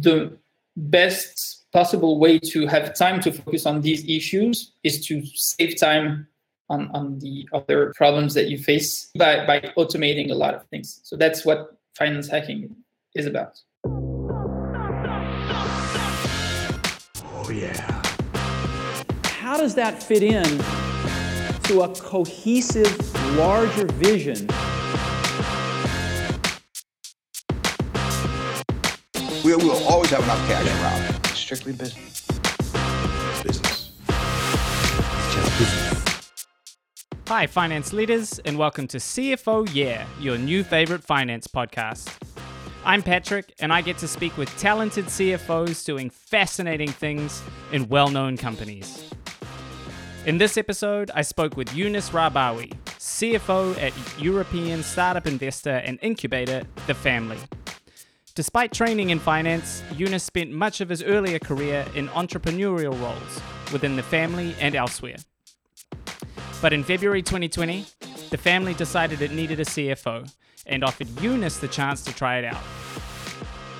the best possible way to have time to focus on these issues is to save time on, on the other problems that you face by, by automating a lot of things. So that's what finance hacking is about. Oh, yeah. How does that fit in to a cohesive, larger vision? We will always have enough cash around. Strictly business. Business. business Hi, finance leaders, and welcome to CFO Yeah, your new favorite finance podcast. I'm Patrick, and I get to speak with talented CFOs doing fascinating things in well known companies. In this episode, I spoke with Younes Rabawi, CFO at European startup investor and incubator The Family. Despite training in finance, Younes spent much of his earlier career in entrepreneurial roles within the family and elsewhere. But in February 2020, the family decided it needed a CFO and offered Younes the chance to try it out.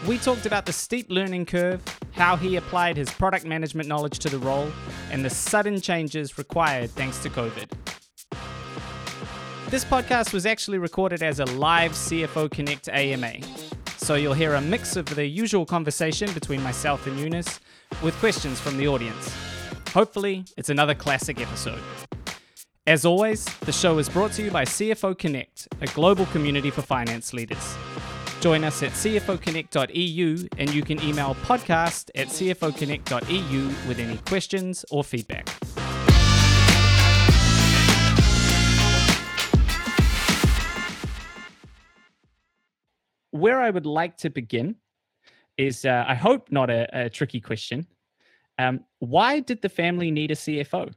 We talked about the steep learning curve, how he applied his product management knowledge to the role, and the sudden changes required thanks to COVID. This podcast was actually recorded as a live CFO Connect AMA, so you'll hear a mix of the usual conversation between myself and Younes with questions from the audience. Hopefully, it's another classic episode. As always, the show is brought to you by CFO Connect, a global community for finance leaders. Join us at cfoconnect.eu and you can email podcast at cfoconnect.eu with any questions or feedback. Where I would like to begin is, uh, I hope, not a, a tricky question. Um, why did the family need a CFO?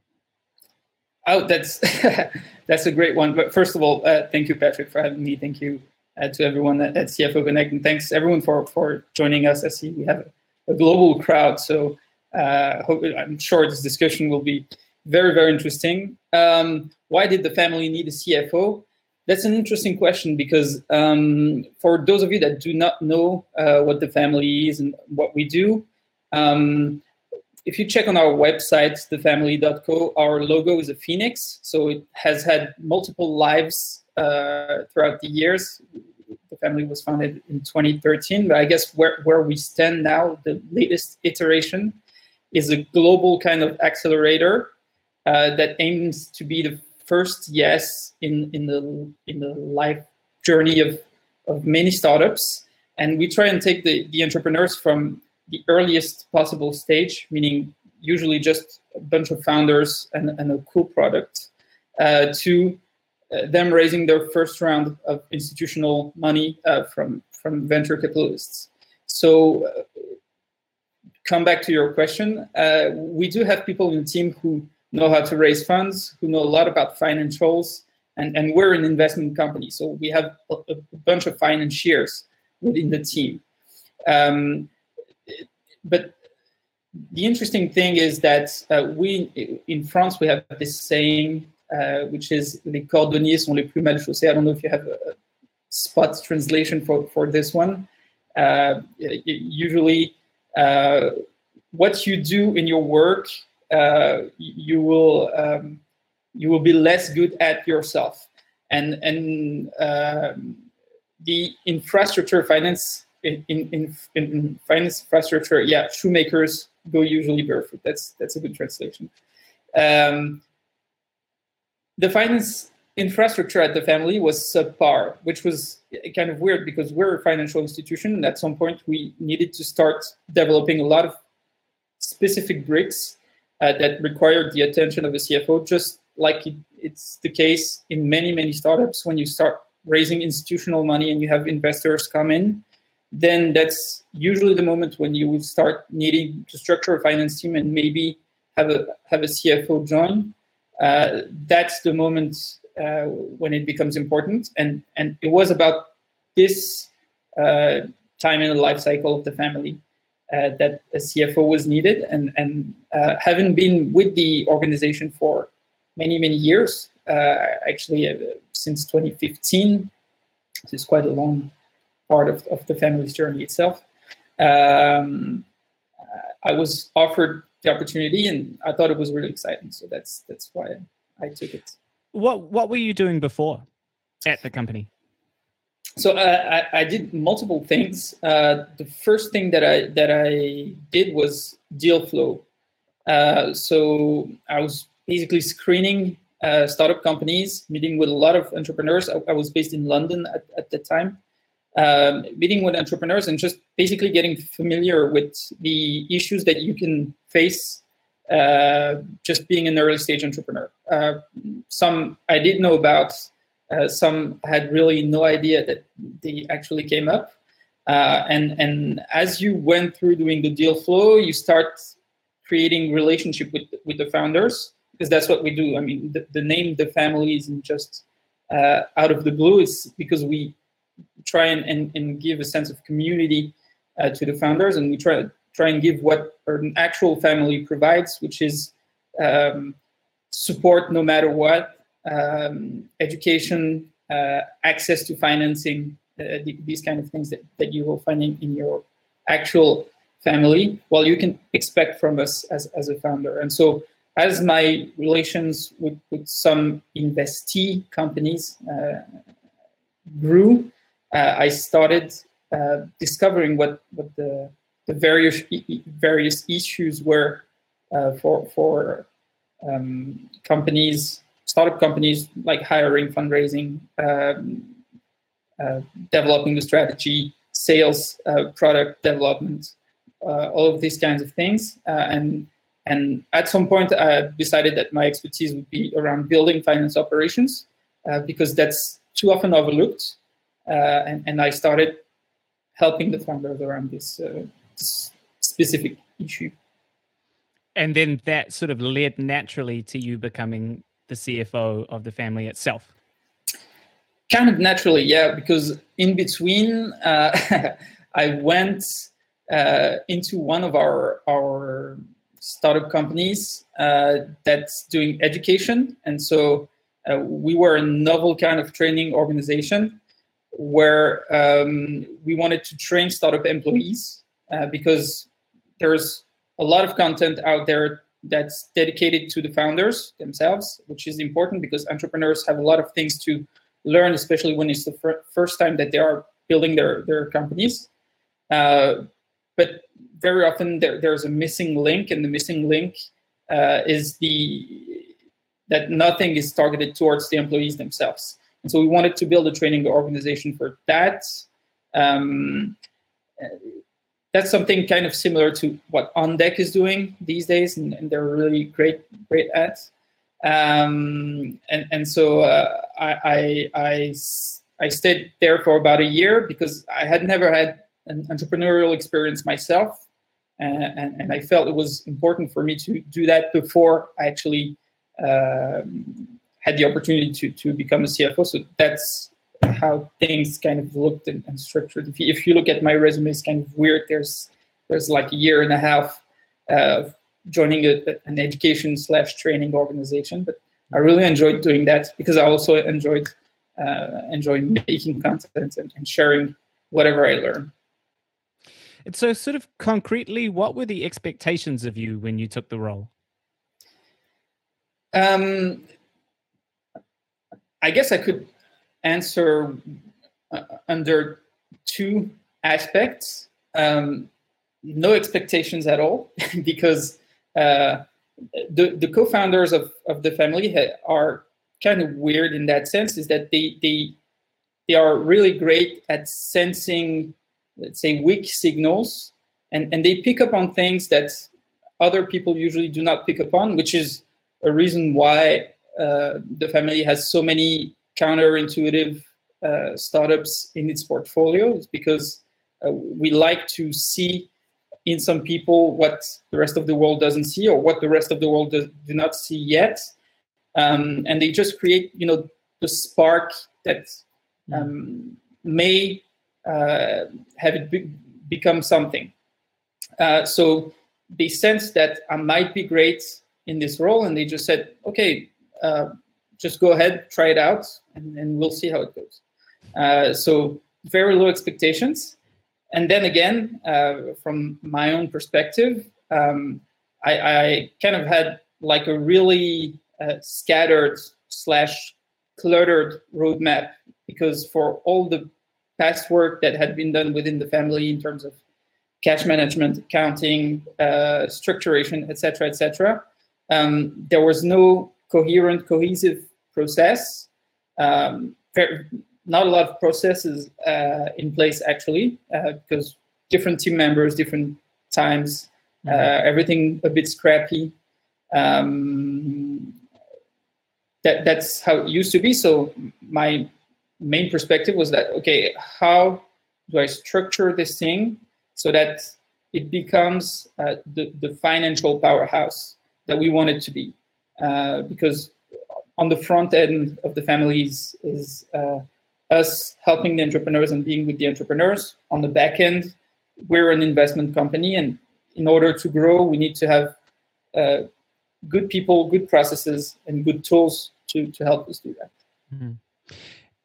Oh, that's that's a great one. But first of all, uh, thank you, Patrick, for having me. Thank you uh, to everyone at, at, CFO Connect, and thanks everyone for for joining us. I see we have a, a global crowd, so uh, hope, I'm sure this discussion will be very very interesting. Um, why did the family need a CFO? That's an interesting question because um, for those of you that do not know uh, what the family is and what we do. Um, if you check on our website, thefamily.co, our logo is a phoenix. So it has had multiple lives uh, throughout the years. The family was founded in 2013, but I guess where, where we stand now, the latest iteration, is a global kind of accelerator uh, that aims to be the first yes in, in the in the life journey of, of many startups. And we try and take the, the entrepreneurs from the earliest possible stage, meaning usually just a bunch of founders and, and a cool product, uh, to uh, them raising their first round of institutional money uh, from from venture capitalists. So, uh, come back to your question. Uh, we do have people in the team who know how to raise funds, who know a lot about financials, and, and we're an investment company, so we have a, a bunch of financiers within the team. Um, but the interesting thing is that uh, we in France we have this saying uh, which is les cordonniers sont les plus mal chaussés. I don't know if you have a spot translation for for this one. Uh, usually, uh, what you do in your work, you will um, you will be less good at yourself, and and um, the infrastructure finance in, in, in finance infrastructure, yeah, shoemakers go usually barefoot. That's that's a good translation. Um, the finance infrastructure at the family was subpar, which was kind of weird because we're a financial institution, and at some point we needed to start developing a lot of specific bricks uh, that required the attention of a CFO, just like it, it's the case in many many startups. When you start raising institutional money and you have investors come in then that's usually the moment when you would start needing to structure a finance team and maybe have a have a CFO join. Uh, that's the moment uh, when it becomes important, and and it was about this uh, time in the life cycle of the family uh, that a CFO was needed, and and uh, having been with the organization for many many years, uh, actually since 2015, this is quite a long part of, of the family's journey itself. um, I was offered the opportunity, and I thought it was really exciting. So that's that's why I took it. What What were you doing before at the company? So uh, I, I did multiple things. Uh, the first thing that I that I did was deal flow. Uh, so I was basically screening uh, startup companies, meeting with a lot of entrepreneurs. I, I was based in London at, at the time, um, meeting with entrepreneurs and just basically getting familiar with the issues that you can face uh, just being an early stage entrepreneur. Uh, some I did know about, uh, some had really no idea that they actually came up. Uh, and and as you went through doing the deal flow, you start creating relationship with with the founders because that's what we do. I mean, the, the name the family isn't just uh, out of the blue. It's because we try and, and, and give a sense of community uh, to the founders, and we try try and give what an actual family provides, which is um, support no matter what, um, education, uh, access to financing, uh, these kind of things that, that you will find in, in your actual family, well, you can expect from us as, as a founder. And so as my relations with, with some investee companies uh, grew, uh, I started uh, discovering what, what the, the various various issues were uh, for for um, companies, startup companies, like hiring, fundraising, um, uh, developing the strategy, sales, uh, product development, all of these kinds of things, and and at some point, I decided that my expertise would be around building finance operations uh, because that's too often overlooked. Uh, and, and, I started helping the founders around this, uh, this, specific issue. And then that sort of led naturally to you becoming the CFO of the family itself. Kind of naturally, yeah, because in between, uh, I went uh, into one of our our startup companies uh, that's doing education. And so uh, we were a novel kind of training organization where um, we wanted to train startup employees uh, because there's a lot of content out there that's dedicated to the founders themselves, which is important because entrepreneurs have a lot of things to learn, especially when it's the fir- first time that they are building their, their companies. Uh, but very often there, there's a missing link, and the missing link uh, is the that nothing is targeted towards the employees themselves. And so we wanted to build a training organization for that. Um, that's something kind of similar to what OnDeck is doing these days, and, and they're really great, great at. Um, and and so uh, I, I, I stayed there for about a year because I had never had an entrepreneurial experience myself. And, and, and, I felt it was important for me to do that before I actually um, had the opportunity to, to become a CFO. So that's how things kind of looked and, and structured. If you, if you, look at my resume, it's kind of weird. There's there's like a year and a half of joining a, an education slash training organization, but I really enjoyed doing that because I also enjoyed uh, enjoyed making content and, and sharing whatever I learned. And so, sort of concretely, what were the expectations of you when you took the role? Um, I guess I could answer uh, under two aspects. Um, no expectations at all, because uh, the the co-founders of, of the family ha- are kind of weird in that sense. Is that they they they are really great at sensing let's say weak signals and, and they pick up on things that other people usually do not pick up on which is a reason why uh, the family has so many counterintuitive uh, startups in its portfolio is because uh, we like to see in some people what the rest of the world doesn't see or what the rest of the world does, do not see yet um, and they just create you know the spark that mm. um, may uh, have it be- become something. Uh, so they sense that I might be great in this role, and they just said, "Okay, uh, just go ahead, try it out, and, and we'll see how it goes." Uh, so very low expectations. and then again, uh, from my own perspective, um, I, I, kind of had like a really uh, scattered slash cluttered roadmap because for all the past work that had been done within the family in terms of cash management, accounting, uh, structuration, etc., etc., um, there was no coherent, cohesive process. Um, not a lot of processes uh, in place actually, uh, because different team members, different times, uh, mm-hmm. everything a bit scrappy. Um, that that's how it used to be. So my main perspective was that okay, how do I structure this thing so that it becomes uh, the the financial powerhouse that we want it to be? Uh, because on the front end of the families is uh, us helping the entrepreneurs and being with the entrepreneurs. On the back end, we're an investment company, and in order to grow, we need to have uh, good people, good processes, and good tools to to help us do that. Mm-hmm.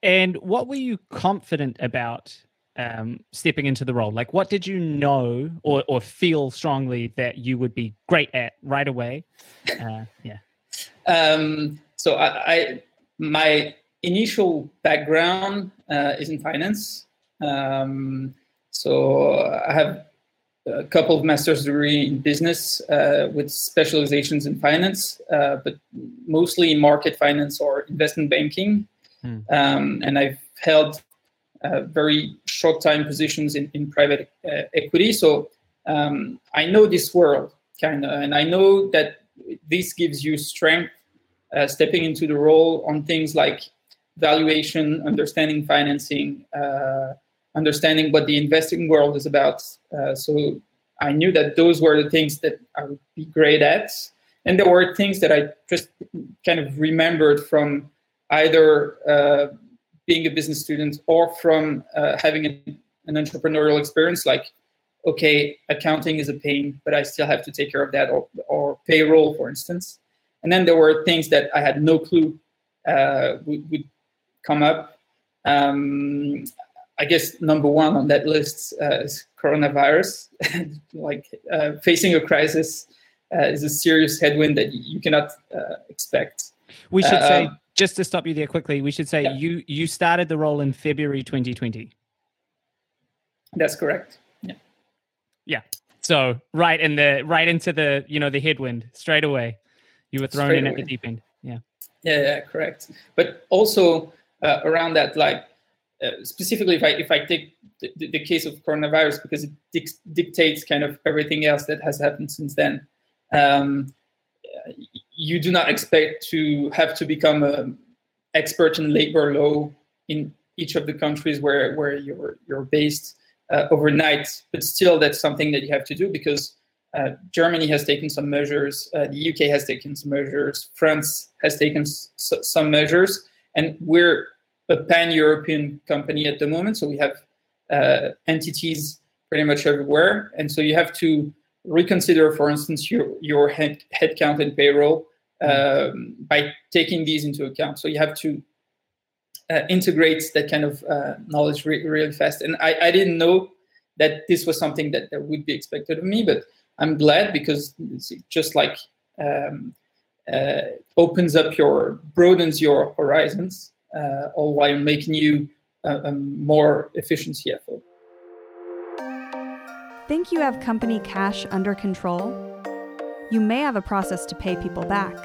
And what were you confident about um, stepping into the role? Like, what did you know or, or feel strongly that you would be great at right away? Uh, yeah. Um, so I, I, my initial background uh, is in finance. Um, so I have a couple of master's degree in business uh, with specializations in finance, uh, but mostly in market finance or investment banking. Mm. Um, and I've held uh, very short time positions in, in private uh, equity. So um, I know this world kind of, and I know that this gives you strength uh, stepping into the role on things like valuation, understanding financing, uh, understanding what the investing world is about. Uh, so I knew that those were the things that I would be great at. And there were things that I just kind of remembered from either uh, being a business student or from uh, having an, an entrepreneurial experience like okay, accounting is a pain, but I still have to take care of that, or, or payroll, for instance. And then there were things that I had no clue uh, would, would, come up. Um, I guess number one on that list uh, is coronavirus. like uh, facing a crisis uh, is a serious headwind that you cannot uh, expect. We should say, um, just to stop you there quickly, we should say yeah. you you started the role in February 2020. That's correct. Yeah. Yeah. So right in the right into the you know the headwind straight away. You were thrown straight in away. at the deep end. Yeah. Yeah, yeah correct. But also uh, around that, like uh, specifically, if I if I take the, the case of coronavirus because it dic- dictates kind of everything else that has happened since then. Um, you do not expect to have to become an expert in labor law in each of the countries where where you're you're based uh, overnight, but still that's something that you have to do because uh, Germany has taken some measures, uh, the UK has taken some measures, France has taken s- some measures, and we're a pan-European company at the moment, so we have uh, entities pretty much everywhere, and so you have to reconsider, for instance, your your head headcount and payroll um, by taking these into account. So you have to uh, integrates that kind of uh, knowledge re- really fast. And I, I didn't know that this was something that, that would be expected of me, but I'm glad because it's just like um, uh, opens up your, broadens your horizons, uh, all while making you a, a more efficient CFO. Think you have company cash under control? You may have a process to pay people back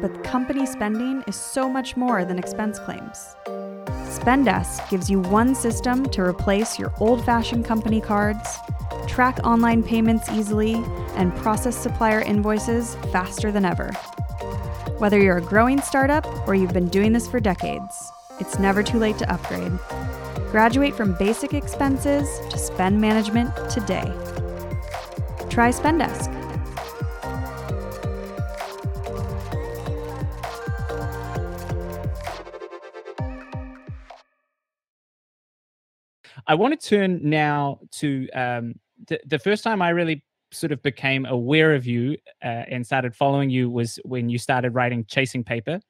but company spending is so much more than expense claims. Spendesk gives you one system to replace your old fashioned company cards, track online payments easily, and process supplier invoices faster than ever. Whether you're a growing startup or you've been doing this for decades, it's never too late to upgrade. Graduate from basic expenses to spend management today. Try Spendesk. I want to turn now to um, the, the first time I really sort of became aware of you uh, and started following you was when you started writing Chasing Paper.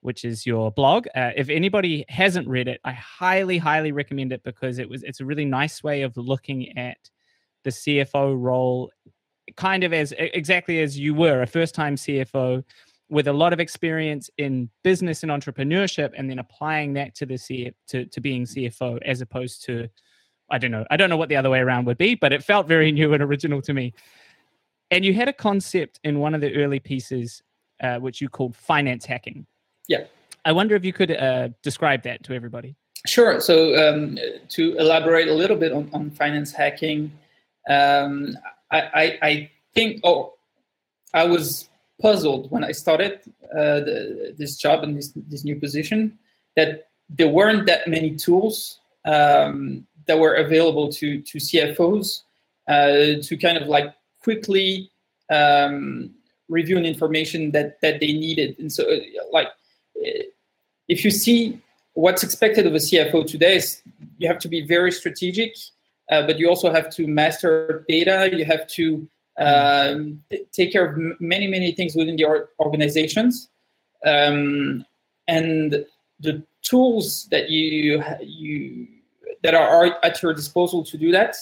which is your blog. Uh, if anybody hasn't read it, I highly, highly recommend it because it was it's a really nice way of looking at the CFO role, kind of as exactly as you were a first time CFO with a lot of experience in business and entrepreneurship, and then applying that to the C to, to being CFO as opposed to I don't know I don't know what the other way around would be, but it felt very new and original to me. And you had a concept in one of the early pieces, uh, which you called finance hacking. Yeah. I wonder if you could uh, describe that to everybody. Sure. So um, to elaborate a little bit on, on finance hacking, um, I, I, I, think, oh, I was puzzled when I started uh, the, this job and this, this new position that there weren't that many tools um, that were available to, to CFOs uh, to kind of like quickly um, review an information that, that they needed. And so, uh, like, if you see what's expected of a CFO today is you have to be very strategic, uh, but you also have to master data. You have to um, take care of many, many things within the organizations. Um, and the tools that you you that are at your disposal to do that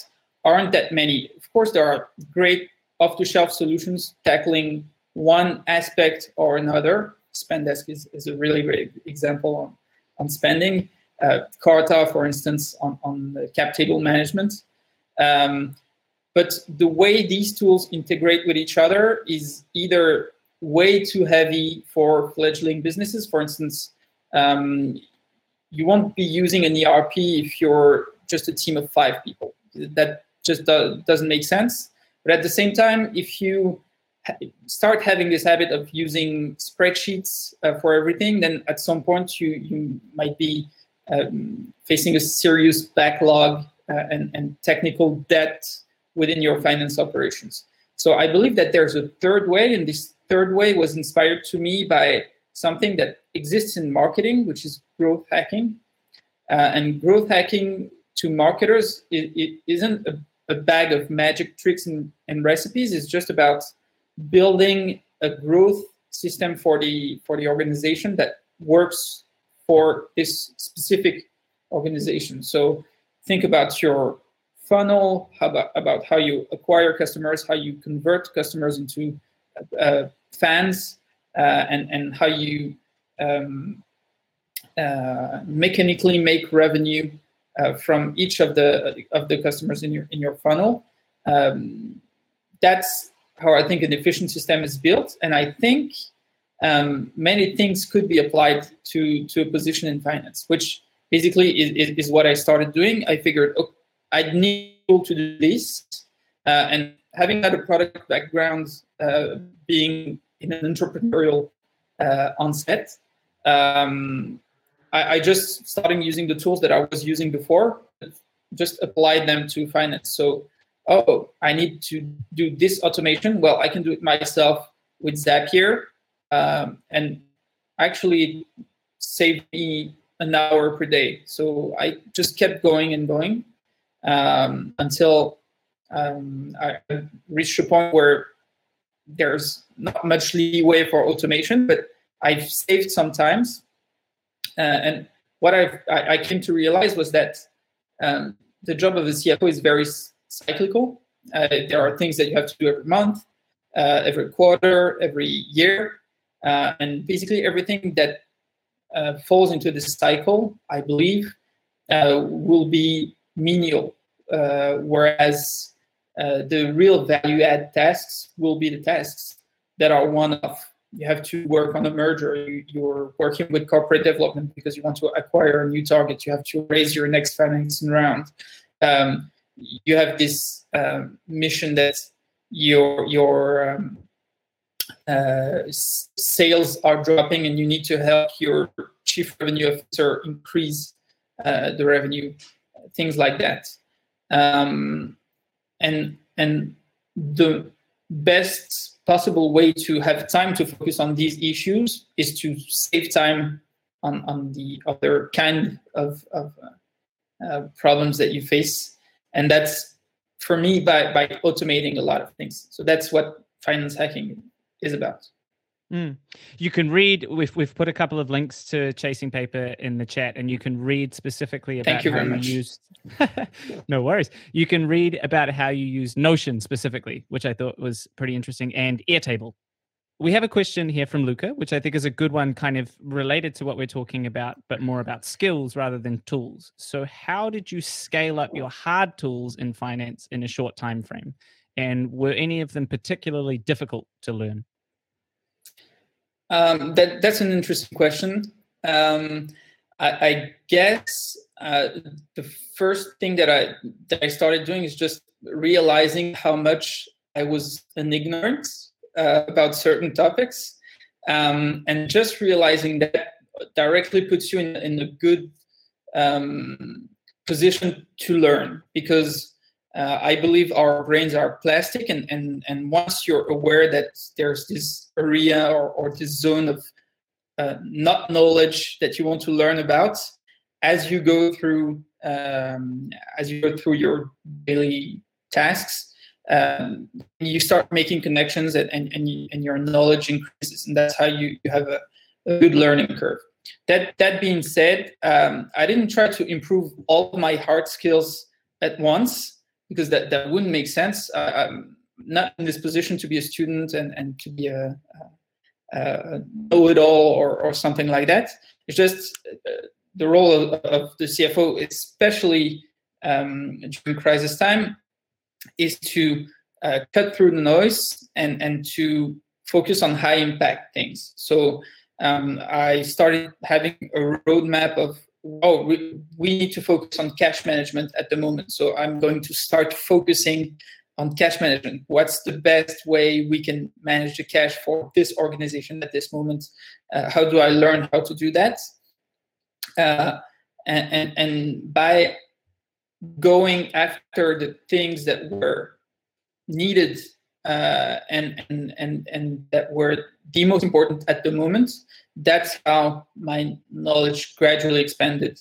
aren't that many. Of course, there are great off-the-shelf solutions tackling one aspect or another. Spendesk is, is a really great example on, on spending. Uh, Carta, for instance, on, on cap table management. Um, but the way these tools integrate with each other is either way too heavy for fledgling businesses. For instance, um, you won't be using an ERP if you're just a team of five people. That just do- doesn't make sense. But at the same time, if you start having this habit of using spreadsheets uh, for everything, then at some point you, you might be um, facing a serious backlog uh, and, and technical debt within your finance operations. So I believe that there's a third way, and this third way was inspired to me by something that exists in marketing, which is growth hacking. Uh, and growth hacking to marketers it, it isn't a, a, bag of magic tricks and, and recipes. It's just about building a growth system for the for the organization that works for this specific organization. So think about your funnel, about, about how you acquire customers, how you convert customers into uh, fans, uh, and and how you um, uh, mechanically make revenue uh, from each of the of the customers in your in your funnel. Um, that's how I think an efficient system is built. And I think um, many things could be applied to, to a position in finance, which basically is, is, what I started doing. I figured oh, I need to do this. Uh, and having had a product background, uh, being in an entrepreneurial uh, onset, um, I, I, just started using the tools that I was using before, just applied them to finance. So oh, I need to do this automation. Well, I can do it myself with Zapier. Um, and actually saved me an hour per day. So I just kept going and going um, until um, I reached a point where there's not much leeway for automation, but I've saved sometimes. Uh, and what I've, I, I, came to realize was that um, the job of a CFO is very cyclical. Uh, there are things that you have to do every month, uh, every quarter, every year, uh, and basically everything that uh, falls into this cycle, I believe, uh, will be menial. Uh, whereas the real value add tasks will be the tasks that are one-off. You have to work on a merger. You're working with corporate development because you want to acquire a new target. You have to raise your next financing round. Um, you have this um, mission that your your um, uh, sales are dropping and you need to help your chief revenue officer increase uh, the revenue things like that. Um, and and the best possible way to have time to focus on these issues is to save time on, on the other kind of, of uh, uh, problems that you face. And that's for me by by automating a lot of things. So that's what finance hacking is about Mm. You can read. We've we've put a couple of links to Chasing Paper in the chat, and you can read specifically about Thank you how you much. used. no worries. You can read about how you use Notion specifically, which I thought was pretty interesting, and Airtable. We have a question here from Luca, which I think is a good one, kind of related to what we're talking about, but more about skills rather than tools. So, how did you scale up your hard tools in finance in a short time frame, and were any of them particularly difficult to learn? Um, that that's an interesting question. Um, I, I guess uh, the first thing that I that I started doing is just realizing how much I was an ignorant uh, about certain topics, um, and just realizing that directly puts you in, in a good um, position to learn because uh, I believe our brains are plastic, and, and, and once you're aware that there's this area or, or this zone of uh, not knowledge that you want to learn about, as you go through um, as you go through your daily tasks, um, you start making connections, and and, and, you, and your knowledge increases, and that's how you, you have a, a good learning curve. That that being said, um, I didn't try to improve all my hard skills at once because that, that wouldn't make sense. Uh, I'm not in this position to be a student and, and to be a, a, a know-it-all or, or something like that. It's just uh, the role of, of, the CFO, especially um, during crisis time, is to uh, cut through the noise and, and to focus on high impact things. So um, I started having a roadmap of oh we, we need to focus on cash management at the moment. So i'm going to start focusing on cash management. What's the best way we can manage the cash for this organization at this moment? Uh, how do i learn how to do that? Uh, and, and, and by going after the things that were needed uh, and, and and and that were the most important at the moment. That's how my knowledge gradually expanded,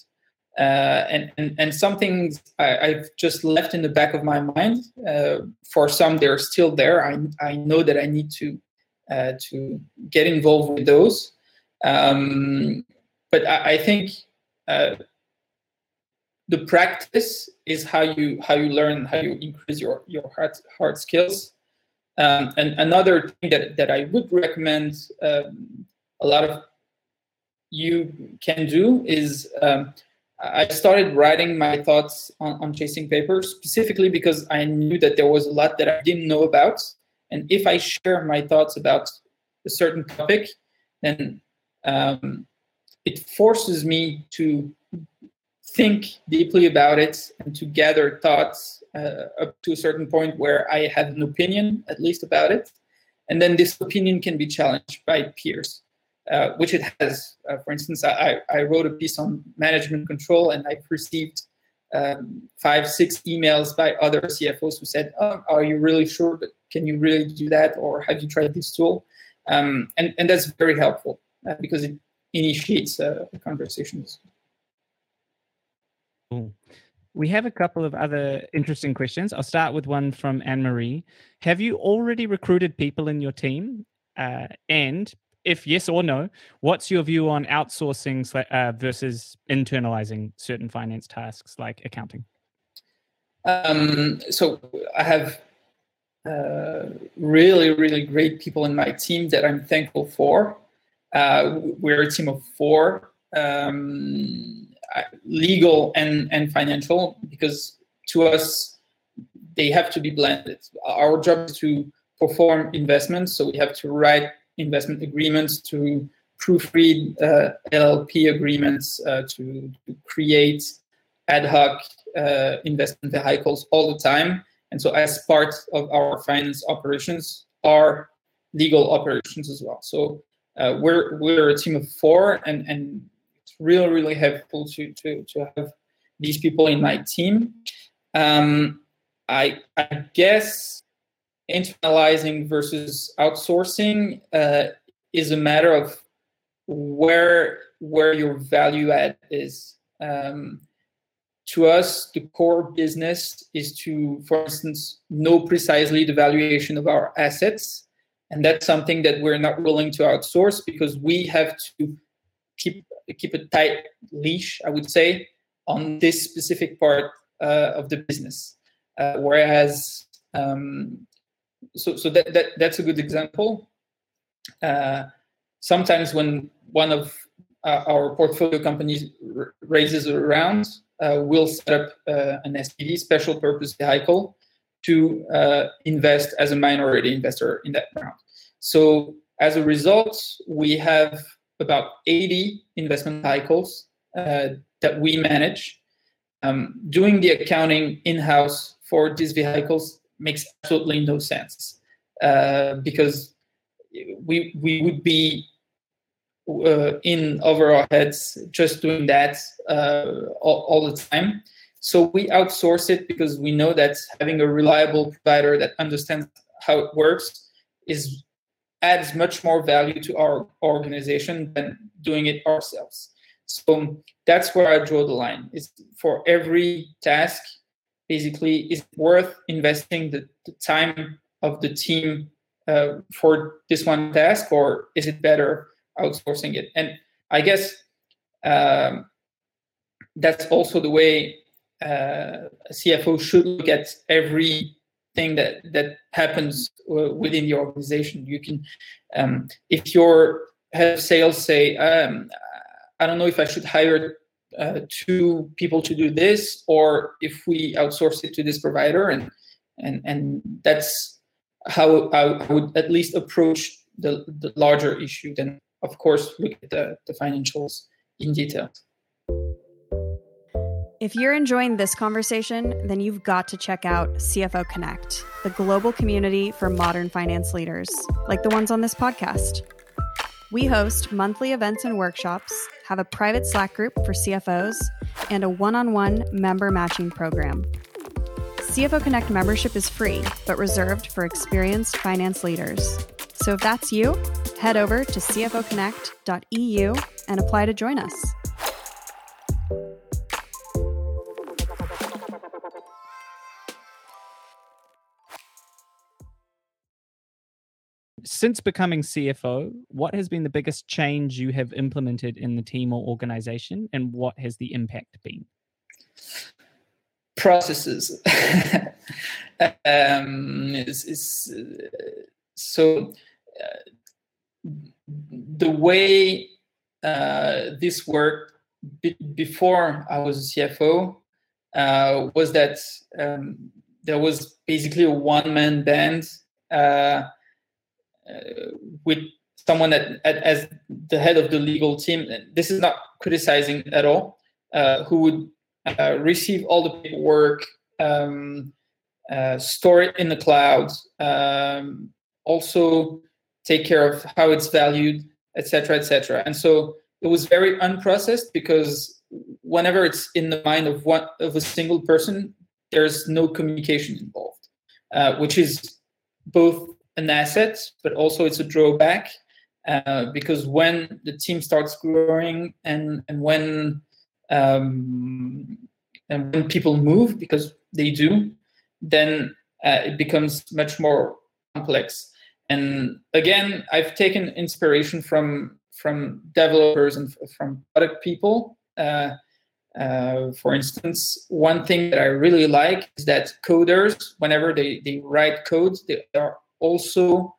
uh, and, and and some things I, have just left in the back of my mind. Uh, for some, they're still there. I I know that I need to uh, to get involved with those, um, but I, I think uh, the practice is how you how you learn how you increase your your hard hard skills um, and another thing that, that I would recommend um, a lot of you can do is um, I started writing my thoughts on, on chasing papers specifically because I knew that there was a lot that I didn't know about. And if I share my thoughts about a certain topic, then um, it forces me to think deeply about it and to gather thoughts up to a certain point where I have an opinion, at least about it. And then this opinion can be challenged by peers, uh, which it has. Uh, for instance, I, I wrote a piece on management control and I've received um, five, six emails by other CFOs who said, oh, Are you really sure? But can you really do that? Or have you tried this tool? Um, and, and that's very helpful uh, because it initiates uh, conversations. Cool. We have a couple of other interesting questions. I'll start with one from Anne Marie. Have you already recruited people in your team? Uh, and if yes or no, what's your view on outsourcing uh, versus internalizing certain finance tasks like accounting? Um, so I have uh, really, really great people in my team that I'm thankful for. Uh, we're a team of four. Um, legal and, and financial because to us they have to be blended. Our job is to perform investments so we have to write investment agreements to proofread uh, llp agreements uh, to, to, create ad hoc uh, investment vehicles all the time. And so as part of our finance operations are legal operations as well. So uh, we're we're a team of four and and really really helpful to to to have these people in my team. Um, I I guess internalizing versus outsourcing uh, is a matter of where where your value add is. Um, to us, the core business is to, for instance, know precisely the valuation of our assets and that's something that we're not willing to outsource because we have to keep keep a tight leash, I would say, on this specific part uh, of the business. Uh, whereas, um, so so that, that that's a good example. Uh, sometimes when one of uh, our portfolio companies r- raises a round, uh, we'll set up uh, an SPV, special purpose vehicle, to invest as a minority investor in that round. So as a result, we have about 80 investment vehicles uh, that we manage. Um, doing the accounting in-house for these vehicles makes absolutely no sense uh, because we we would be uh, in over our heads just doing that uh, all, all, the time. So we outsource it because we know that having a reliable provider that understands how it works is adds much more value to our organization than doing it ourselves. So that's where I draw the line. Is for every task, basically, is it worth investing the, the time of the team uh, for this one task, or is it better outsourcing it? And I guess um, that's also the way uh, a CFO should look at every thing that that happens within the organization. You can, um, if your head of sales say, um, I don't know if I should hire uh, two people to do this, or if we outsource it to this provider, and and and that's how I would at least approach the, the larger issue. Then, of course, look at the, the financials in detail. If you're enjoying this conversation, then you've got to check out CFO Connect, the global community for modern finance leaders, like the ones on this podcast. We host monthly events and workshops, have a private Slack group for CFOs, and a one on one member matching program. CFO Connect membership is free, but reserved for experienced finance leaders. So if that's you, head over to cfoconnect.eu and apply to join us. Since becoming CFO, what has been the biggest change you have implemented in the team or organization, and what has the impact been? Processes. um, it's, it's, uh, so uh, the way uh, this worked b- before I was a CFO uh, was that um, there was basically a one-man band uh, uh, with someone that, as the head of the legal team. This is not criticizing at all. Uh, who would uh, receive all the paperwork, um, uh, store it in the cloud, um, also take care of how it's valued, etc., etc. And so it was very unprocessed because whenever it's in the mind of one of a single person, there's no communication involved, uh, which is both an asset, but also it's a drawback uh, because when the team starts growing and and when um, and when people move because they do, then uh, it becomes much more complex. And again, I've taken inspiration from from developers and from product people. Uh, uh, for instance, one thing that I really like is that coders, whenever they, they write code, they are also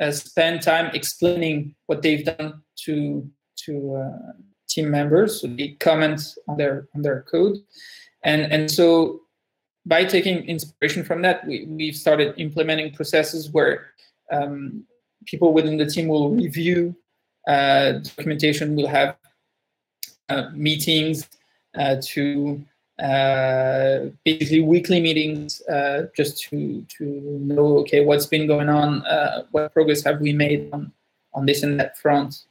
uh, spend time explaining what they've done to to uh, team members. So they comment on their on their code, and and so by taking inspiration from that, we we've started implementing processes where um, people within the team will review uh, documentation. We'll have uh, meetings uh, to uh, basically weekly meetings uh, just to to know okay what's been going on, uh, what progress have we made on on this and that front.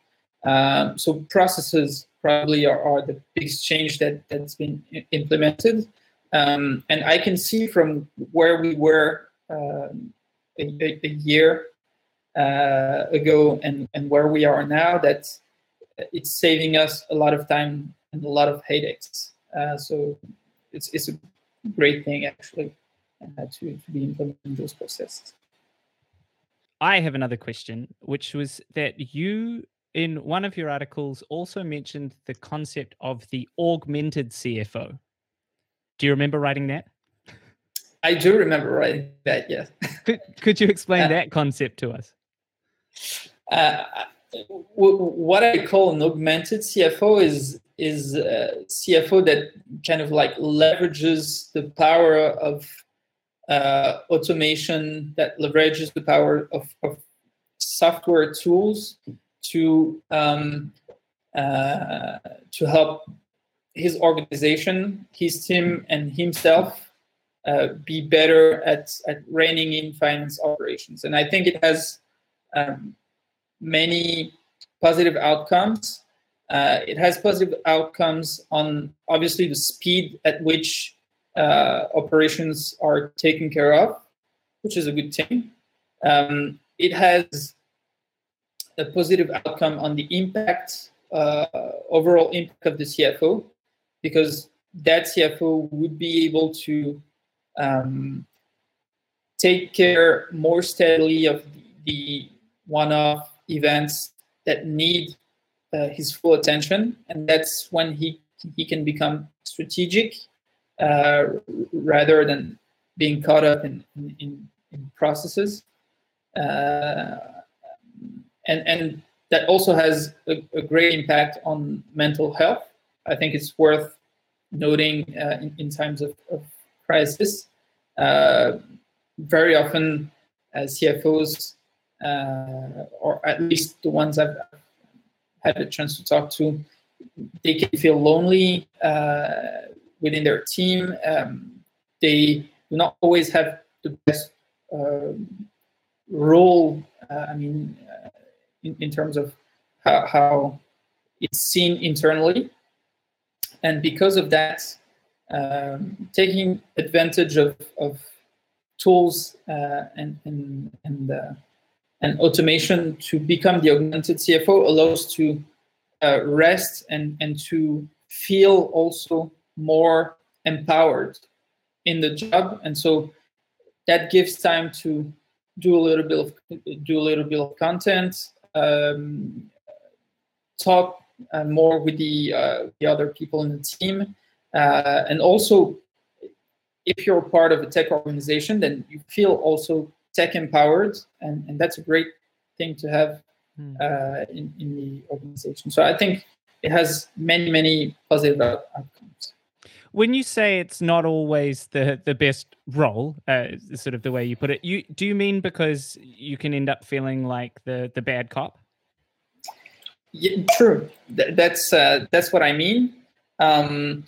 Um, so processes probably are, are, the biggest change that that's been implemented, um, and I can see from where we were um, a, a, year uh, ago and and where we are now that it's saving us a lot of time and a lot of headaches. Uh, so it's it's a great thing actually uh, to to be implementing those processes. I have another question, which was that you, in one of your articles, also mentioned the concept of the augmented CFO. Do you remember writing that? I do remember writing that. Yes. Could Could you explain Uh, that concept to us? Uh, what I call an augmented CFO is is a CFO that kind of like leverages the power of uh, automation, that leverages the power of, of software tools to um, uh, to help his organization, his team, and himself uh, be better at at reining in finance operations. And I think it has um, many positive outcomes. Uh, it has positive outcomes on obviously the speed at which uh, operations are taken care of, which is a good thing. Um, it has a positive outcome on the impact, uh, overall impact of the CFO, because that CFO would be able to um, take care more steadily of the, one-off events that need uh, his full attention, and that's when he he can become strategic uh, rather than being caught up in in, in, processes. Uh, and and that also has a, a, great impact on mental health. I think it's worth noting uh, in, in, times of, of crisis. Uh, very often, as CFOs, uh, or at least the ones I've had the chance to talk to, they can feel lonely uh, within their team. Um, they do not always have the best um, role. Uh, I mean, uh, in, in, terms of how, how, it's seen internally, and because of that, um, taking advantage of, of tools uh, and and and uh, and automation to become the augmented CFO allows to uh, rest and, and to feel also more empowered in the job. And so that gives time to do a little bit of do a little bit of content, um, talk uh, more with the uh, the other people in the team, uh, and also if you're part of a tech organization, then you feel also tech empowered, and, and that's a great thing to have Hmm. uh, in, in the organization. So I think it has many, many positive outcomes. When you say it's not always the, the best role, uh, sort of the way you put it, you do you mean because you can end up feeling like the the bad cop? Yeah, true. Th- that's uh, that's what I mean. Um,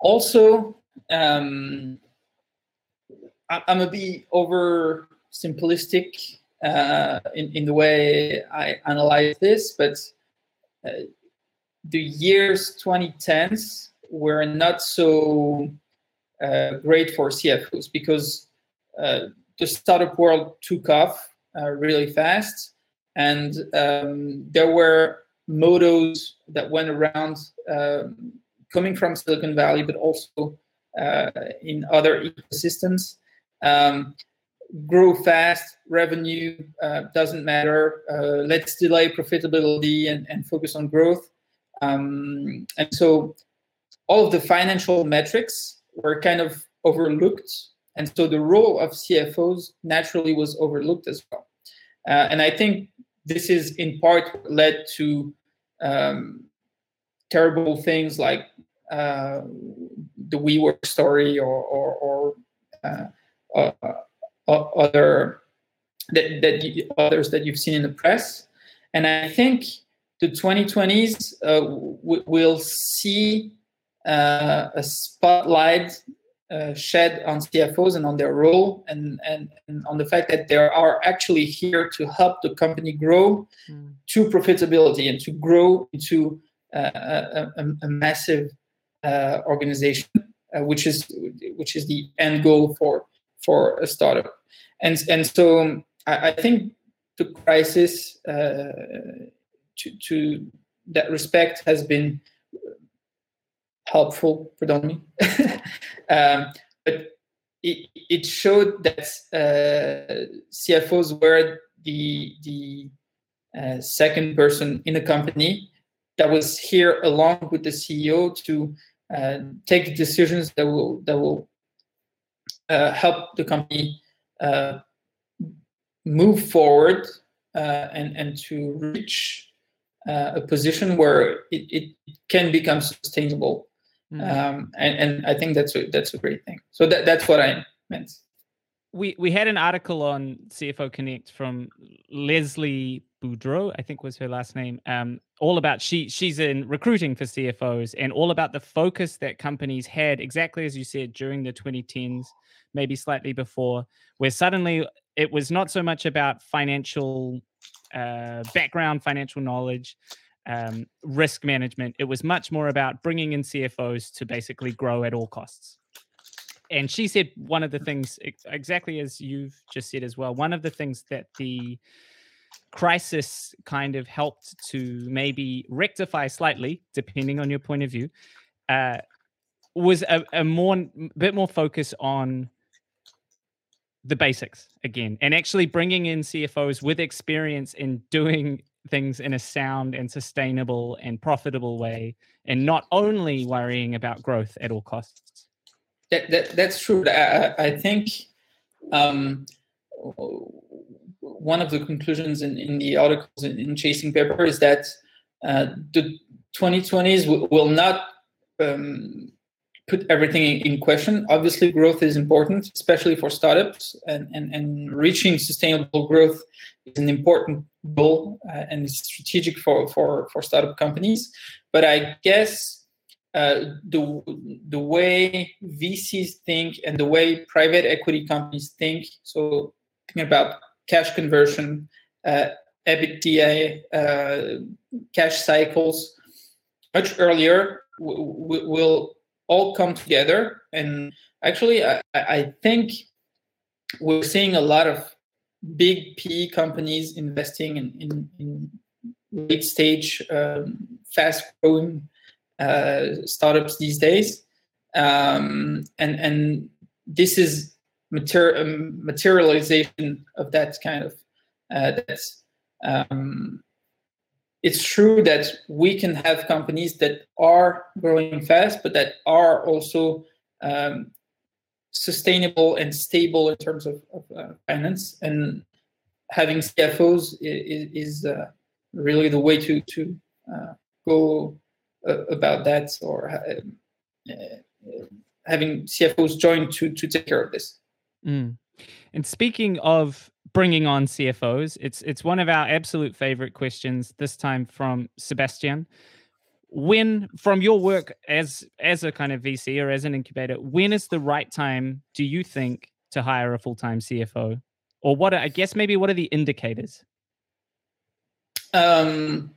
also, um, I'm a bit over simplistic uh, in, in the way I analyze this, but uh, the years 2010s were not so uh, great for CFOs because uh, the startup world took off uh, really fast, and um, there were motos that went around um, coming from Silicon Valley, but also uh, in other ecosystems. Um, grow fast, revenue uh, doesn't matter. Uh, let's delay profitability and, and focus on growth. Um, and so all of the financial metrics were kind of overlooked. And so the role of CFOs naturally was overlooked as well. Uh, and I think this is in part led to um, terrible things like uh, the WeWork story or, or, or uh, uh, other that, that you, others that you've seen in the press and i think the 2020s uh, w- will see uh, a spotlight uh, shed on cfos and on their role and, and, and on the fact that they are actually here to help the company grow Mm. to profitability and to grow into uh, a, a, a, massive uh, organization uh, which is which is the end goal for for a startup. And and so I, I think the crisis uh, to, to that respect has been helpful predominantly. um, but it, it showed that uh, CFOs were the the uh, second person in the company that was here along with the CEO to uh, take decisions that will that will uh, help the company uh, move forward uh, and and to reach uh, a position where it, it can become sustainable. Mm. Um, and, and I think that's a, that's a great thing. So that, that's what I meant. We we had an article on CFO Connect from Leslie Boudreau, I think was her last name, um, all about she she's in recruiting for CFOs and all about the focus that companies had exactly as you said during the 2010s, maybe slightly before, where suddenly it was not so much about financial uh, background, financial knowledge, um, risk management. It was much more about bringing in CFOs to basically grow at all costs. And she said one of the things, exactly as you've just said as well, one of the things that the crisis kind of helped to maybe rectify slightly, depending on your point of view, uh, was a, a more bit more focus on the basics again and actually bringing in CFOs with experience in doing things in a sound and sustainable and profitable way and not only worrying about growth at all costs. That, that that's true. I, I think um, one of the conclusions in, in the articles in, in Chasing Paper is that uh, the 2020s will, not um, put everything in question. Obviously, growth is important, especially for startups, and, and, and reaching sustainable growth is an important goal uh, and strategic for, for, for startup companies. But I guess uh, the, the way VCs think and the way private equity companies think, so thinking about cash conversion, uh, EBITDA, uh, cash cycles, much earlier will all come together. And actually, I, I think we're seeing a lot of big PE companies investing in, in, in late stage, um, fast growing uh, startups these days. Um, and, and this is mater- um, materialization of that kind of uh, that's um, it's true that we can have companies that are growing fast, but that are also um, sustainable and stable in terms of, of uh, finance. And having CFOs is, is uh, really the way to to uh, go uh, about that, or uh, having CFOs join to to take care of this. Mm. And speaking of bringing on CFOs. It's it's one of our absolute favorite questions. This time from Sebastian. When, from your work as as a kind of VC or as an incubator, when is the right time? Do you think to hire a full time CFO, or what? Are, I guess maybe what are the indicators? Um,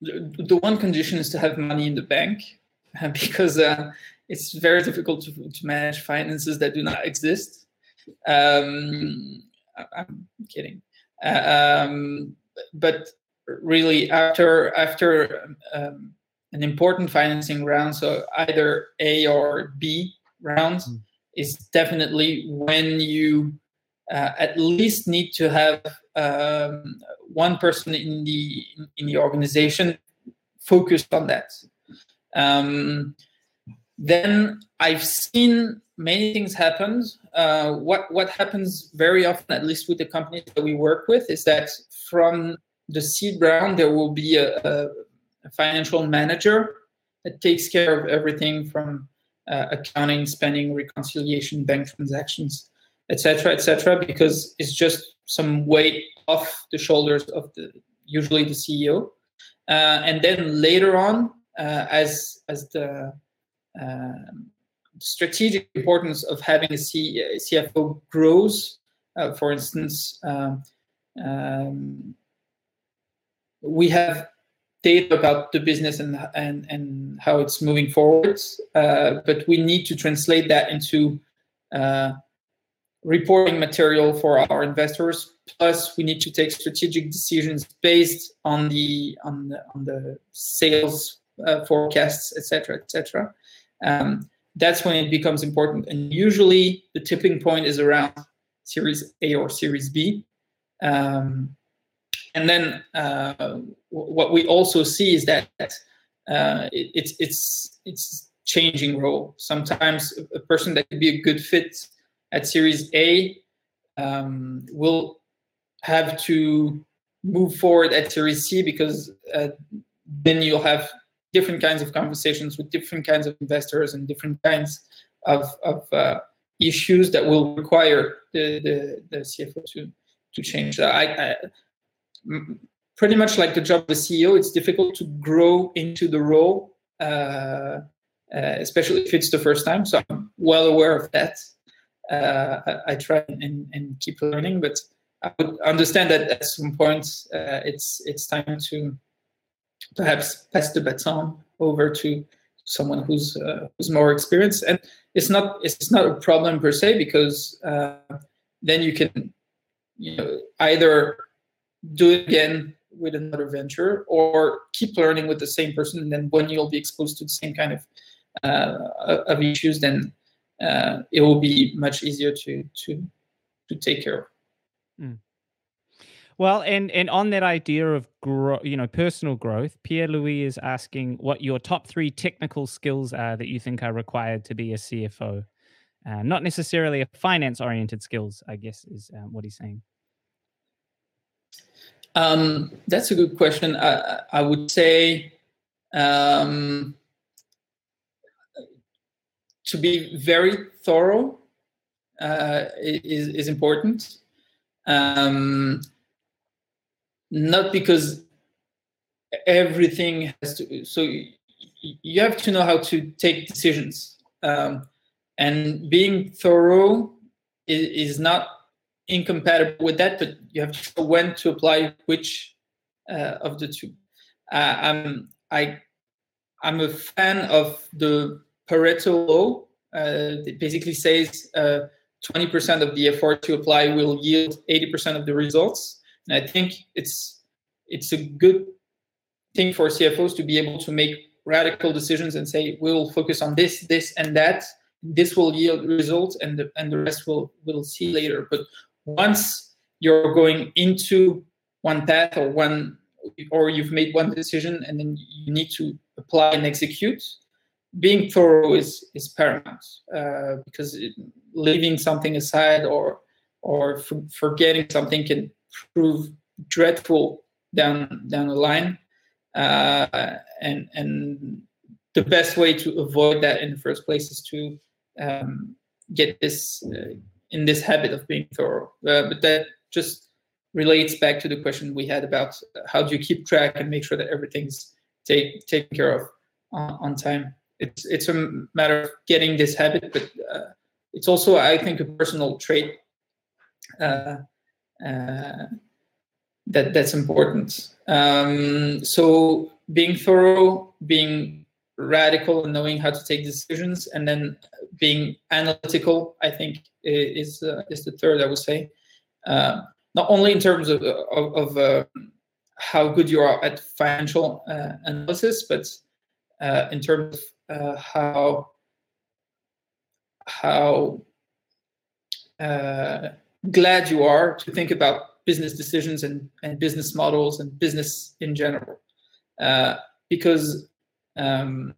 the, the one condition is to have money in the bank, because uh, it's very difficult to, to manage finances that do not exist. Um, I'm kidding. Uh, um, but really, after after um, an important financing round, so either A or B round, mm. is definitely when you uh, at least need to have um, one person in the in the organization focused on that. Um, then I've seen many things happen. Uh, what what happens very often, at least with the companies that we work with, is that from the seed round there will be a, a, financial manager that takes care of everything from uh, accounting, spending, reconciliation, bank transactions, etc., etc. because it's just some weight off the shoulders of the usually the CEO, uh, and then later on, uh, as as the strategic importance of having a, C, a CFO grows. Uh, for instance, um, um, we have data about the business and and and how it's moving forward, uh, but we need to translate that into uh, reporting material for our investors. Plus, we need to take strategic decisions based on the on the on the sales uh, forecasts, etc., etc um, that's when it becomes important. And usually the tipping point is around Series A or Series B. Um, and then uh, what we also see is that uh, it, it's it's it's changing role. Sometimes a person that could be a good fit at Series A um, will have to move forward at Series C because uh, then you'll have different kinds of conversations with different kinds of investors and different kinds of, of uh, issues that will require the, the, the CFO to, to change. I, I, pretty much like the job of a CEO, it's difficult to grow into the role, uh, uh, especially if it's the first time. So I'm well aware of that. Uh, I, I, try and, and keep learning, but I would understand that at some point uh, it's it's time to perhaps pass the baton over to someone who's uh, who's more experienced. And it's not it's not a problem per se because uh, then you can you know either do it again with another venture or keep learning with the same person and then when you'll be exposed to the same kind of uh, of issues then uh, it will be much easier to to to take care of mm. Well and and on that idea of grow you know personal growth pierre louis is asking what your top three technical skills are that you think are required to be a cfo uh, not necessarily a finance oriented skills i guess is um, what he's saying um, that's a good question. I, I would say um, to be very thorough uh, is, is important. Um, not because everything has to, so you have to know how to take decisions. Um, and being thorough is, is not incompatible with that, but you have to know when to apply which uh, of the two. Uh, I'm I I'm a fan of the Pareto law. Uh, it basically says 20% uh, of the effort to apply will yield 80% of the results, and I think it's it's a good thing for CFOs to be able to make radical decisions and say we'll focus on this, this, and that. This will yield results, and the and the rest will will see later. But once you're going into one path or one or you've made one decision and then you need to apply and execute being thorough is is paramount uh, because it, leaving something aside or or for, forgetting something can prove dreadful down down the line uh, and and the best way to avoid that in the first place is to um, get this uh, in this habit of being thorough. Uh, but that just relates back to the question we had about how do you keep track and make sure that everything's take, taken care of on, on time. It's it's a matter of getting this habit, but uh, it's also I think a personal trait uh, that that's important. Um, so being thorough, being radical, and knowing how to take decisions, and then being analytical, I think is uh, is the third. I would say, uh, not only in terms of of, of uh, how good you are at financial uh, analysis, but uh, in terms of uh, how how glad you are to think about business decisions and, and business models and business in general, because um,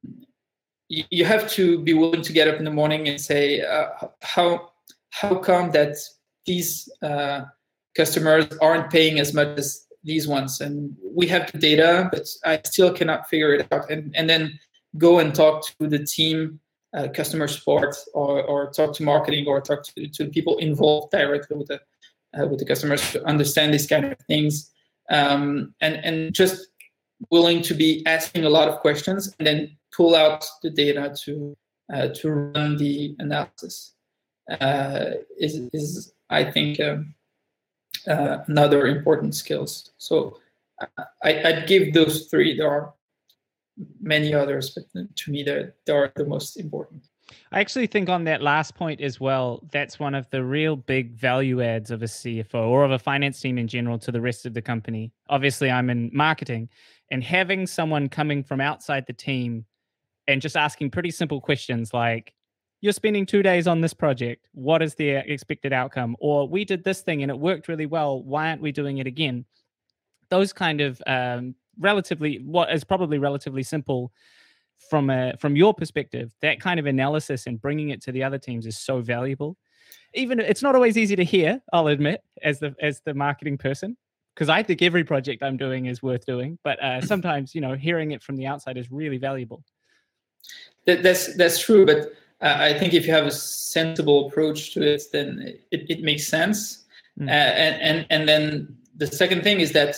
you, you have to be willing to get up in the morning and say uh, how how come that these uh, customers aren't paying as much as these ones? And we have the data but i still cannot figure it out. And, and then go and talk to the team uh, customer support or, or talk to marketing or talk to, to people involved directly with the uh, with the customers to understand these kind of things um, and and just willing to be asking a lot of questions and then pull out the data to uh, to run the analysis uh, is is I think um, uh, another important skills. So I, I'd give those three. There are many others, but to me, they are the most important. I actually think on that last point as well, that's one of the real big value adds of a CFO or of a finance team in general to the rest of the company. Obviously, I'm in marketing, and having someone coming from outside the team and just asking pretty simple questions like, you're spending two days on this project. What is the expected outcome? Or we did this thing and it worked really well. Why aren't we doing it again? Those kind of um, relatively, what is probably relatively simple from a from your perspective. That kind of analysis and bringing it to the other teams is so valuable. Even it's not always easy to hear. I'll admit, as the as the marketing person, because I think every project I'm doing is worth doing. But uh, sometimes, you know, hearing it from the outside is really valuable. That, that's that's true, but uh, I think if you have a sensible approach to it, then it, it makes sense. Mm. Uh, and and and then the second thing is that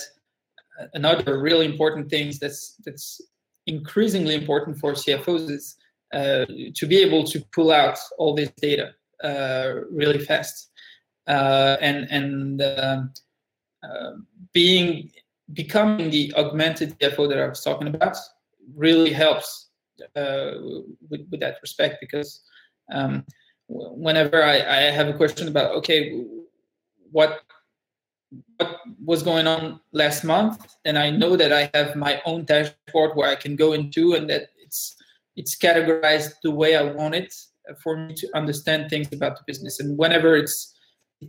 another really important thing that's that's increasingly important for CFOs is uh, to be able to pull out all this data uh, really fast. Uh, and and um, uh, being becoming the augmented CFO that I was talking about really helps uh, with, with that respect because um, whenever I, I have a question about okay what what was going on last month and i know that i have my own dashboard where i can go into and that it's it's categorized the way i want it for me to understand things about the business. And whenever it's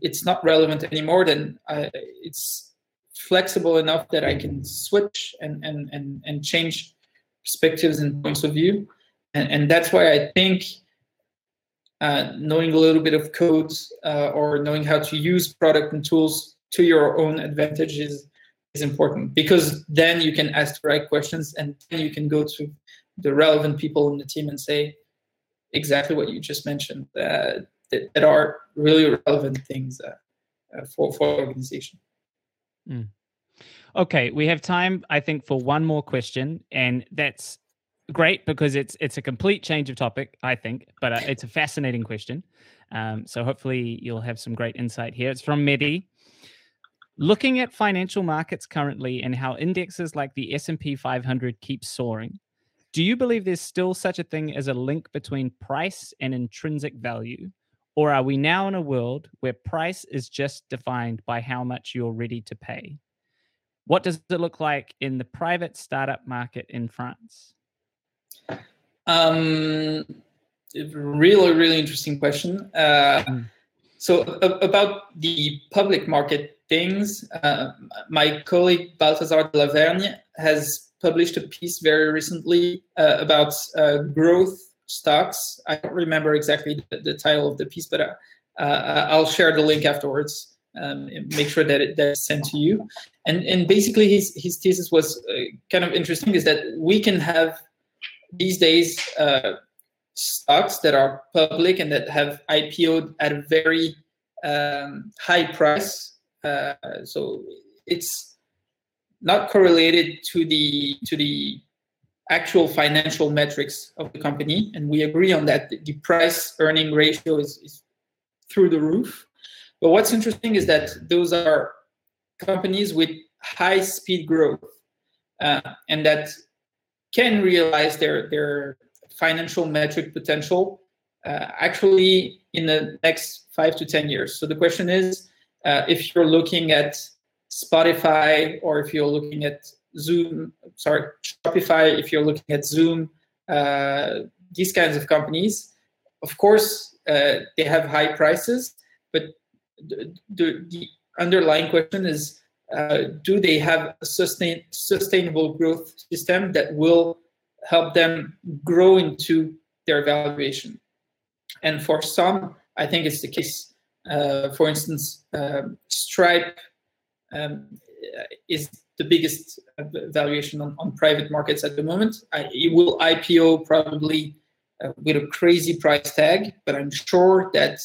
it's not relevant anymore then I, it's flexible enough that i can switch and and and, and change perspectives and points of view. And, and that's why i think uh, knowing a little bit of code uh, or knowing how to use product and tools to your own advantage is, is important because then you can ask the right questions and then you can go to the relevant people in the team and say exactly what you just mentioned uh, that, that are really relevant things uh, uh, for, for organization. Mm. Okay, we have time, I think, for one more question, and that's great because it's it's a complete change of topic, I think, but uh, it's a fascinating question. Um, so hopefully you'll have some great insight here. It's from Medi. Looking at financial markets currently and how indexes like the S&P 500 keep soaring, do you believe there's still such a thing as a link between price and intrinsic value? Or are we now in a world where price is just defined by how much you're ready to pay? What does it look like in the private startup market in France? Um, really, really interesting question. Uh, mm. So about the public market things, uh, my colleague Balthazar de Lavergne has published a piece very recently uh, about uh, growth stocks. I don't remember exactly the, the title of the piece, but uh, uh, I'll share the link afterwards. Um, make sure that it, that's sent to you. And and basically his his thesis was uh, kind of interesting is that we can have these days stocks that are public and that have IPO'd at a very um, high price. Uh, so it's not correlated to the to the actual financial metrics of the company, and we agree on that. The price earning ratio is, is through the roof. But what's interesting is that those are companies with high speed growth uh, and that can realize their their financial metric potential uh, actually in the next five to 10 years. So the question is uh, if you're looking at Spotify or if you're looking at Zoom, sorry, Shopify, if you're looking at Zoom, uh, these kinds of companies, of course, uh, they have high prices, but the, the, the underlying question is uh, do they have a sustain, sustainable growth system that will help them grow into their valuation. And for some, I think it's the case. Uh, for instance, um, Stripe um, is the biggest valuation on, on, private markets at the moment. I, it will IPO probably uh, with a crazy price tag, but I'm sure that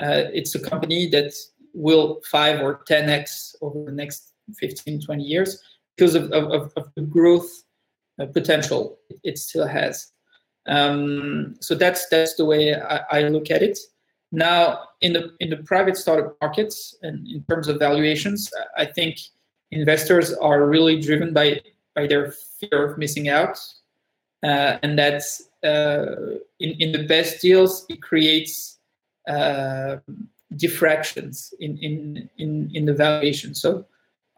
uh, it's a company that will 5 or 10x over the next 15, 20 years because of, of, of the growth uh, potential it still has. Um, so that's that's the way I, I, look at it. Now, in the in the private startup markets, and in terms of valuations, I think investors are really driven by by their fear of missing out, uh, and that's uh, in in the best deals it creates uh, diffractions in in in in the valuation. So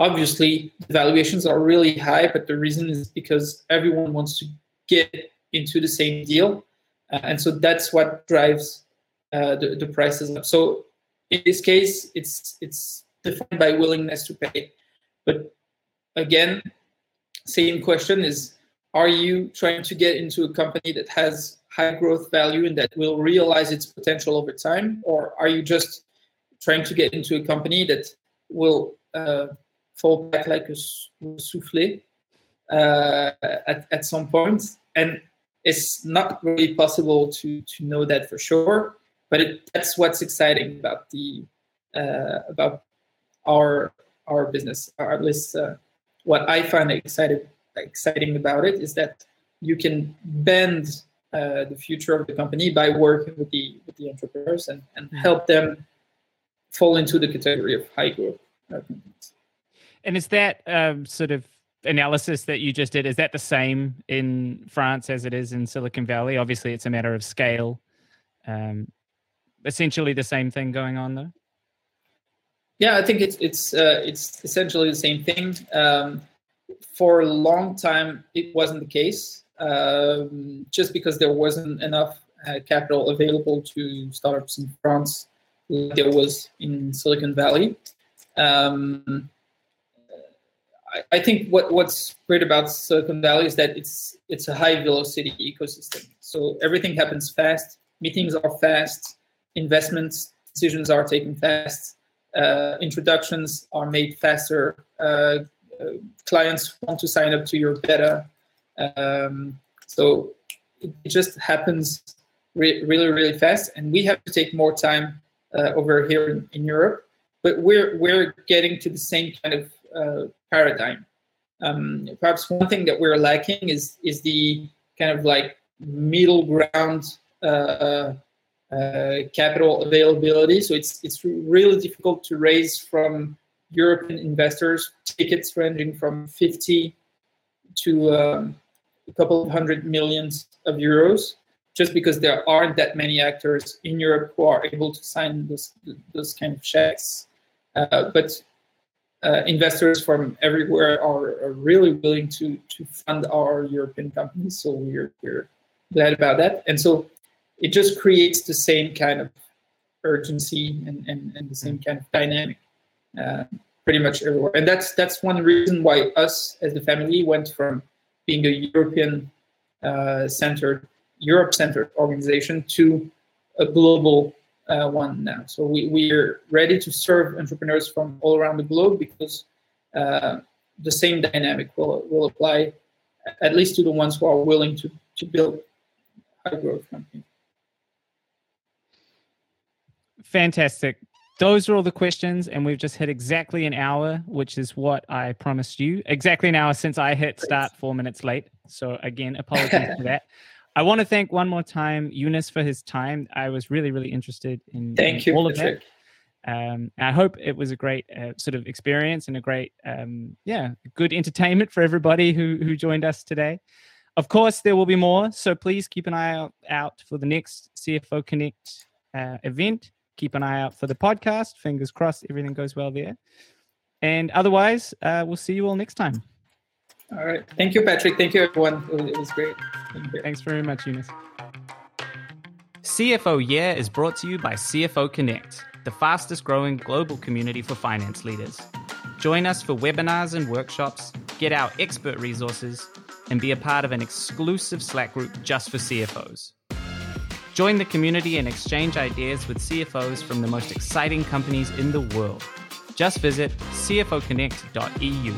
obviously the valuations are really high, but the reason is because everyone wants to get into the same deal. uh, and so that's what drives uh, the, the prices up. So in this case, it's it's defined by willingness to pay. But again, same question is: Are you trying to get into a company that has high growth value and that will realize its potential over time, or are you just trying to get into a company that will uh, fall back like a souffle uh, at, at some point? And it's not really possible to to know that for sure. But it, that's what's exciting about the uh, about our our business, or at least uh, what I find excited exciting about it is that you can bend uh, the future of the company by working with the with the entrepreneurs and, and mm-hmm. help them fall into the category of high growth companies. And is that um, sort of analysis that you just did is that the same in France as it is in Silicon Valley? Obviously, it's a matter of scale. Um, essentially, the same thing going on though. Yeah, I think it's it's uh, it's essentially the same thing. Um, for a long time, it wasn't the case, um, just because there wasn't enough uh, capital available to startups in France like there was in Silicon Valley. Um, I, I think what, what's great about Silicon Valley is that it's it's a high velocity ecosystem. So everything happens fast, meetings are fast, investments decisions are taken fast, uh, introductions are made faster. Uh, uh, clients want to sign up to your beta, um, so it, just happens re- really really fast, and we have to take more time uh, over here in, in Europe. But we're we're getting to the same kind of uh, paradigm. Um, perhaps one thing that we're lacking is is the kind of like middle ground uh, capital availability. So it's it's really difficult to raise from European investors tickets ranging from 50 to um, a couple of hundred millions of euros, just because there aren't that many actors in Europe who are able to sign those those kind of checks. Uh, but uh, investors from everywhere are, are, really willing to to fund our European companies. So we're we're glad about that. And so it just creates the same kind of urgency and, and, and the same kind of dynamic uh, pretty much everywhere. And that's that's one reason why us as the family went from being a European uh, centered, Europe centered organization to a global uh, one now. So we, we are ready to serve entrepreneurs from all around the globe because uh, the same dynamic will, will apply at least to the ones who are willing to, to build high growth companies. Fantastic. Those are all the questions, and we've just hit exactly an hour, which is what I promised you. Exactly an hour since I hit start four minutes late. So, again, apologies for that. I want to thank one more time Younes for his time. I was really, really interested in, thank in you, all of that. Um, I hope it was a great uh, sort of experience and a great, um, yeah, good entertainment for everybody who who joined us today. Of course, there will be more, so please keep an eye out, out for the next CFO Connect uh, event. Keep an eye out for the podcast. Fingers crossed, everything goes well there. And otherwise, uh, we'll see you all next time. All right. Thank you, Patrick. Thank you, everyone. It was great. Thanks very much, Younes. CFO Year is brought to you by CFO Connect, the fastest growing global community for finance leaders. Join us for webinars and workshops, get our expert resources, and be a part of an exclusive Slack group just for CFOs. Join the community and exchange ideas with CFOs from the most exciting companies in the world. Just visit cfoconnect.eu.